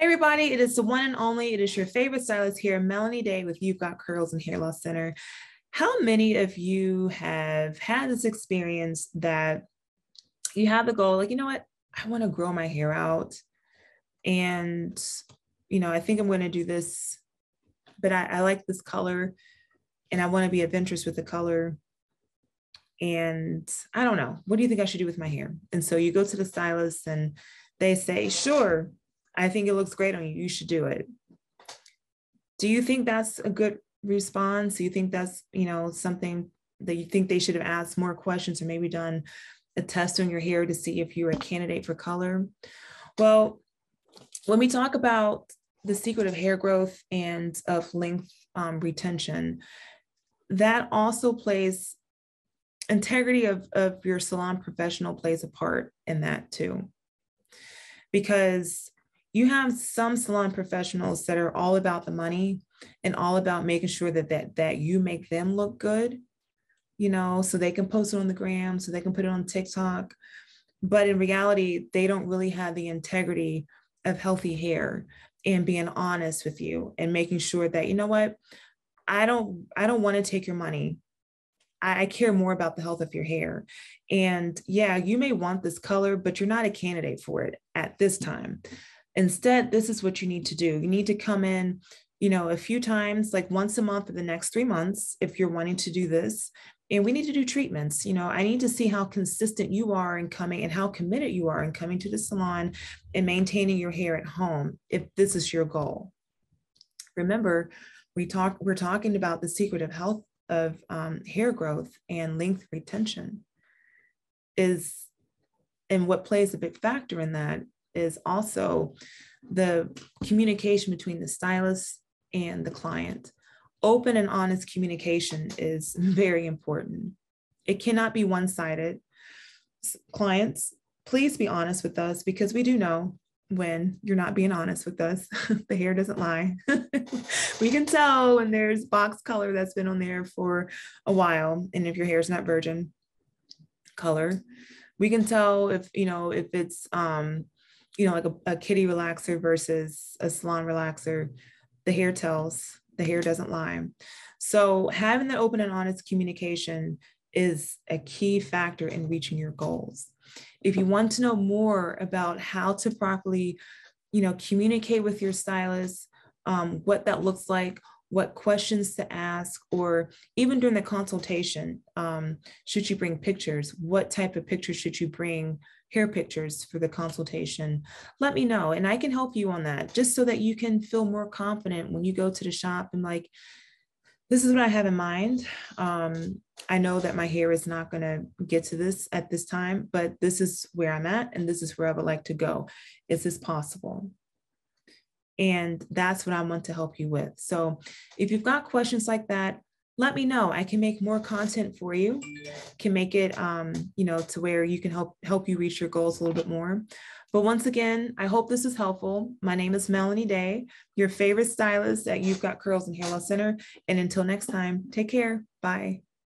Hey everybody, it is the one and only, it is your favorite stylist here, Melanie Day with You've Got Curls and Hair Loss Center. How many of you have had this experience that you have the goal, like, you know what, I want to grow my hair out and, you know, I think I'm going to do this, but I, I like this color and I want to be adventurous with the color. And I don't know, what do you think I should do with my hair? And so you go to the stylist and they say, sure, I think it looks great on you. You should do it. Do you think that's a good response? Do you think that's, you know, something that you think they should have asked more questions or maybe done a test on your hair to see if you're a candidate for color? Well, when we talk about the secret of hair growth and of length um, retention, that also plays integrity of, of your salon professional plays a part in that too. Because you have some salon professionals that are all about the money and all about making sure that that that you make them look good you know so they can post it on the gram so they can put it on tiktok. But in reality they don't really have the integrity of healthy hair and being honest with you and making sure that you know what? I don't i don't want to take your money. I, I care more about the health of your hair. And yeah you may want this color but you're not a candidate for it at this time Instead, this is what you need to do. You need to come in, you know, a few times, like once a month for the next three months, if you're wanting to do this. And we need to do treatments. You know, I need to see how consistent you are in coming and how committed you are in coming to the salon and maintaining your hair at home if this is your goal. Remember, we talk, we're talking about the secret of health of um, hair growth and length retention is and what plays a big factor in that is also the communication between the stylist and the client. Open and honest communication is very important. It cannot be one sided. Clients, please be honest with us because we do know when you're not being honest with us. the hair doesn't lie. we can tell when there's box color that's been on there for a while. And if your hair is not virgin color, we can tell if, you know, if it's um, you know, like a, a kiddie relaxer versus a salon relaxer, the hair tells, the hair doesn't lie. So having that open and honest communication is a key factor in reaching your goals. If you want to know more about how to properly, you know, communicate with your stylist, um, what that looks like, what questions to ask, or even during the consultation, um, should you bring pictures? What type of pictures should you bring hair pictures for the consultation, let me know and I can help you on that just so that you can feel more confident when you go to the shop and like, this is what I have in mind. Um, I know that my hair is not going to get to this at this time, but this is where I'm at and this is where I would like to go. Is this possible? And that's what I want to help you with. So if you've got questions like that, let me know. I can make more content for you, can make it, um, you know, to where you can help help you reach your goals a little bit more. But once again, I hope this is helpful. My name is Melanie Day, your favorite stylist at You've Got Curls and Hair Loss Center. And until next time, take care. Bye.